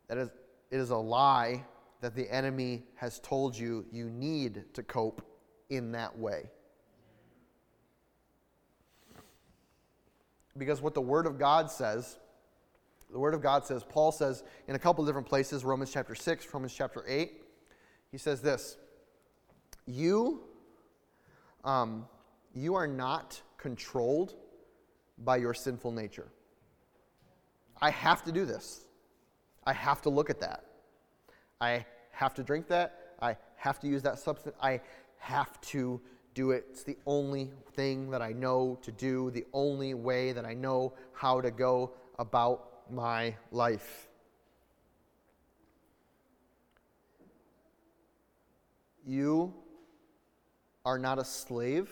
That is, it is a lie that the enemy has told you you need to cope in that way. Because what the Word of God says the Word of God says, Paul says in a couple different places, Romans chapter 6, Romans chapter 8, he says this You, um, you are not controlled by your sinful nature. I have to do this. I have to look at that. I have to drink that. I have to use that substance. I have to do it. It's the only thing that I know to do, the only way that I know how to go about my life. You are not a slave.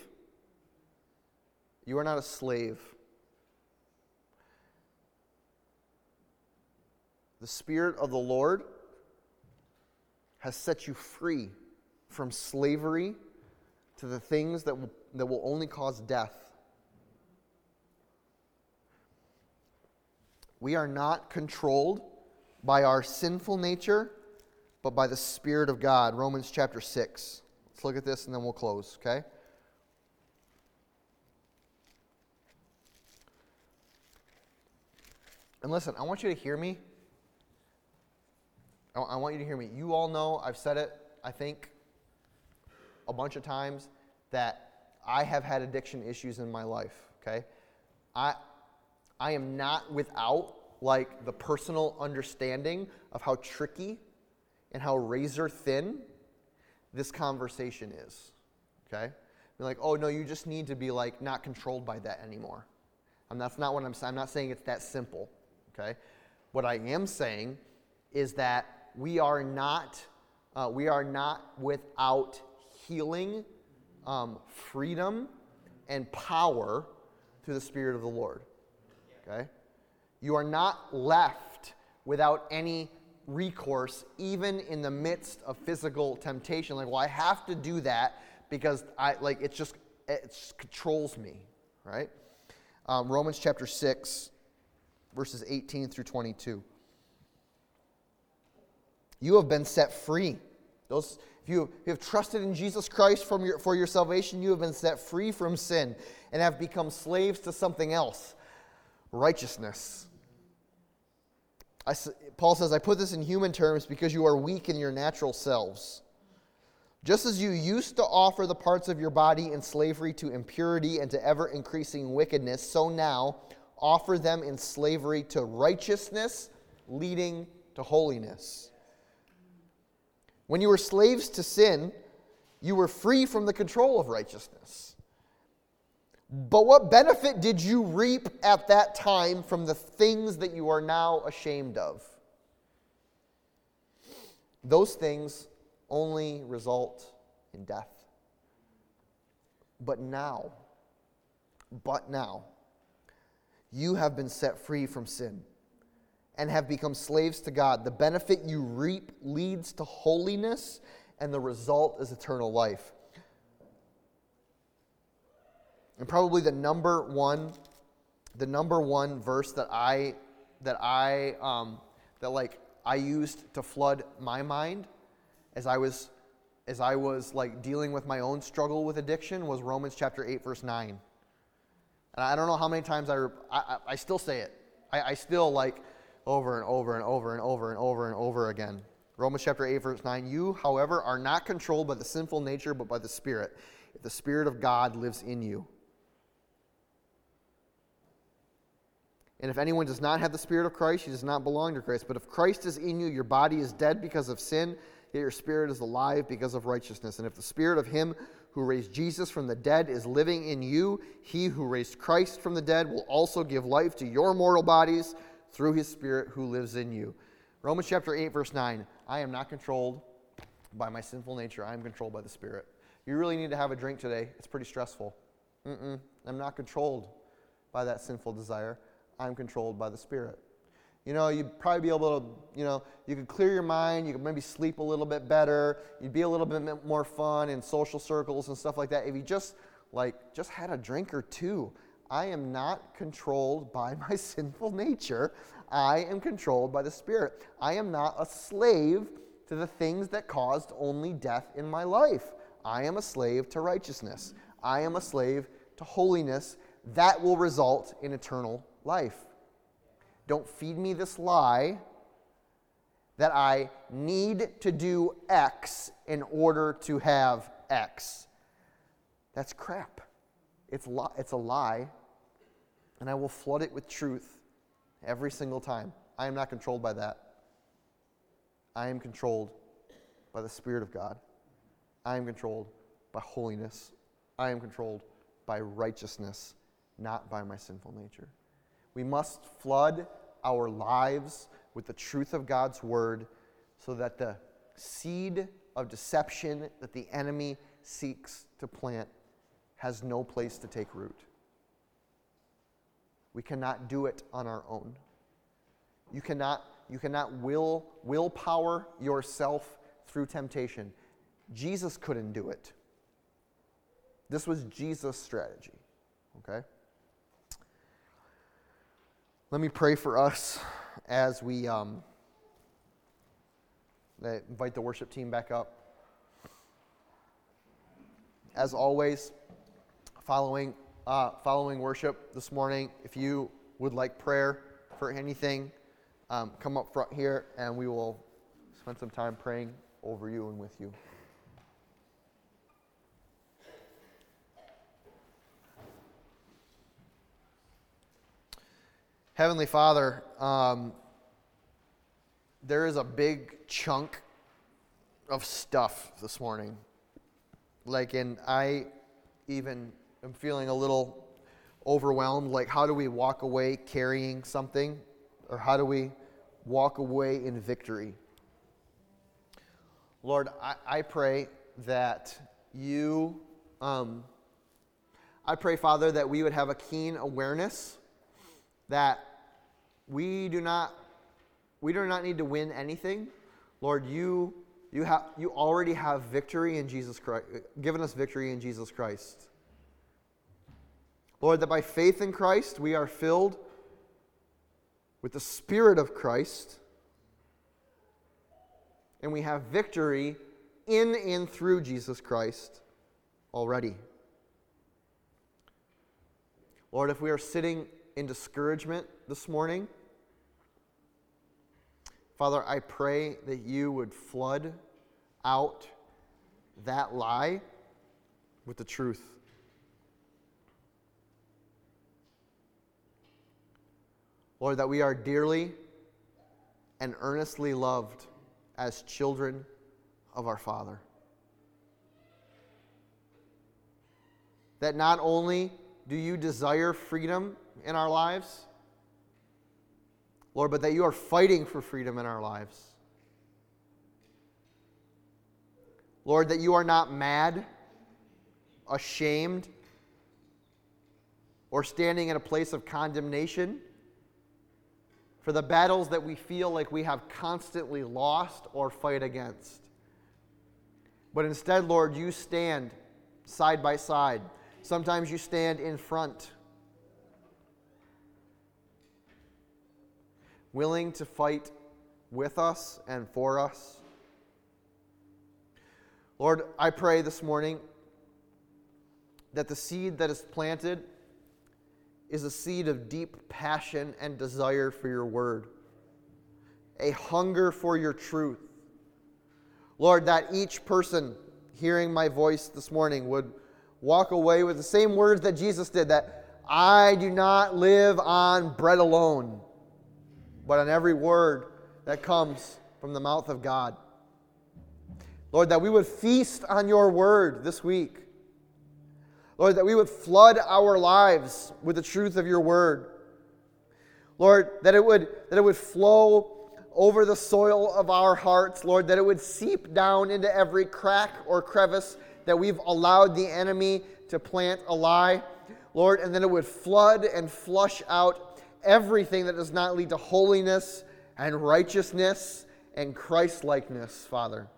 You are not a slave. The Spirit of the Lord has set you free from slavery to the things that will, that will only cause death. We are not controlled by our sinful nature, but by the Spirit of God. Romans chapter 6. Let's look at this and then we'll close, okay? And listen, I want you to hear me. I want you to hear me. You all know, I've said it, I think, a bunch of times, that I have had addiction issues in my life, okay? I, I am not without like the personal understanding of how tricky and how razor thin this conversation is. Okay? Like, oh no, you just need to be like not controlled by that anymore. And that's not what I'm saying. I'm not saying it's that simple. Okay? What I am saying is that we are not, uh, we are not without healing, um, freedom, and power through the Spirit of the Lord. Okay? You are not left without any recourse, even in the midst of physical temptation. Like, well, I have to do that because I like it just it controls me, right? Um, Romans chapter six, verses eighteen through twenty-two. You have been set free. Those, if you have trusted in Jesus Christ from your, for your salvation, you have been set free from sin and have become slaves to something else righteousness. I, Paul says, I put this in human terms because you are weak in your natural selves. Just as you used to offer the parts of your body in slavery to impurity and to ever increasing wickedness, so now offer them in slavery to righteousness, leading to holiness. When you were slaves to sin, you were free from the control of righteousness. But what benefit did you reap at that time from the things that you are now ashamed of? Those things only result in death. But now, but now, you have been set free from sin and have become slaves to God. The benefit you reap leads to holiness, and the result is eternal life. And probably the number one, the number one verse that I that I um, that like I used to flood my mind as I was as I was like dealing with my own struggle with addiction was Romans chapter 8 verse 9. And I don't know how many times I I, I still say it. I, I still like over and over and over and over and over and over again. Romans chapter 8 verse 9 You however are not controlled by the sinful nature but by the spirit if the spirit of God lives in you. And if anyone does not have the Spirit of Christ, he does not belong to Christ. But if Christ is in you, your body is dead because of sin, yet your spirit is alive because of righteousness. And if the Spirit of him who raised Jesus from the dead is living in you, he who raised Christ from the dead will also give life to your mortal bodies through his Spirit who lives in you. Romans chapter 8, verse 9 I am not controlled by my sinful nature, I am controlled by the Spirit. You really need to have a drink today. It's pretty stressful. Mm-mm, I'm not controlled by that sinful desire. I'm controlled by the Spirit. You know, you'd probably be able to, you know, you could clear your mind, you could maybe sleep a little bit better, you'd be a little bit more fun in social circles and stuff like that if you just, like, just had a drink or two. I am not controlled by my sinful nature. I am controlled by the Spirit. I am not a slave to the things that caused only death in my life. I am a slave to righteousness. I am a slave to holiness that will result in eternal life. Don't feed me this lie that I need to do X in order to have X. That's crap. It's, li- it's a lie, and I will flood it with truth every single time. I am not controlled by that. I am controlled by the Spirit of God. I am controlled by holiness. I am controlled by righteousness, not by my sinful nature. We must flood our lives with the truth of God's word so that the seed of deception that the enemy seeks to plant has no place to take root. We cannot do it on our own. You cannot, you cannot will, willpower yourself through temptation. Jesus couldn't do it. This was Jesus' strategy. Okay? Let me pray for us as we um, invite the worship team back up. As always, following, uh, following worship this morning, if you would like prayer for anything, um, come up front here and we will spend some time praying over you and with you. Heavenly Father, um, there is a big chunk of stuff this morning. Like, and I even am feeling a little overwhelmed. Like, how do we walk away carrying something or how do we walk away in victory? Lord, I, I pray that you, um, I pray, Father, that we would have a keen awareness that we do not, we do not need to win anything. Lord, you, you, have, you already have victory in Jesus Christ, given us victory in Jesus Christ. Lord, that by faith in Christ we are filled with the Spirit of Christ and we have victory in and through Jesus Christ already. Lord, if we are sitting in discouragement this morning, Father, I pray that you would flood out that lie with the truth. Lord, that we are dearly and earnestly loved as children of our Father. That not only do you desire freedom in our lives, Lord, but that you are fighting for freedom in our lives. Lord, that you are not mad, ashamed, or standing in a place of condemnation for the battles that we feel like we have constantly lost or fight against. But instead, Lord, you stand side by side. Sometimes you stand in front, willing to fight with us and for us. Lord, I pray this morning that the seed that is planted is a seed of deep passion and desire for your word, a hunger for your truth. Lord, that each person hearing my voice this morning would walk away with the same words that Jesus did that I do not live on bread alone, but on every word that comes from the mouth of God. Lord, that we would feast on your word this week. Lord, that we would flood our lives with the truth of your word. Lord, that it would, that it would flow over the soil of our hearts, Lord, that it would seep down into every crack or crevice that we've allowed the enemy to plant a lie, Lord, and then it would flood and flush out everything that does not lead to holiness and righteousness and Christ likeness, Father.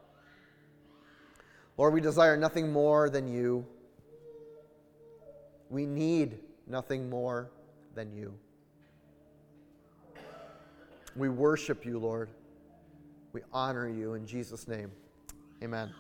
Lord, we desire nothing more than you. We need nothing more than you. We worship you, Lord. We honor you in Jesus' name. Amen.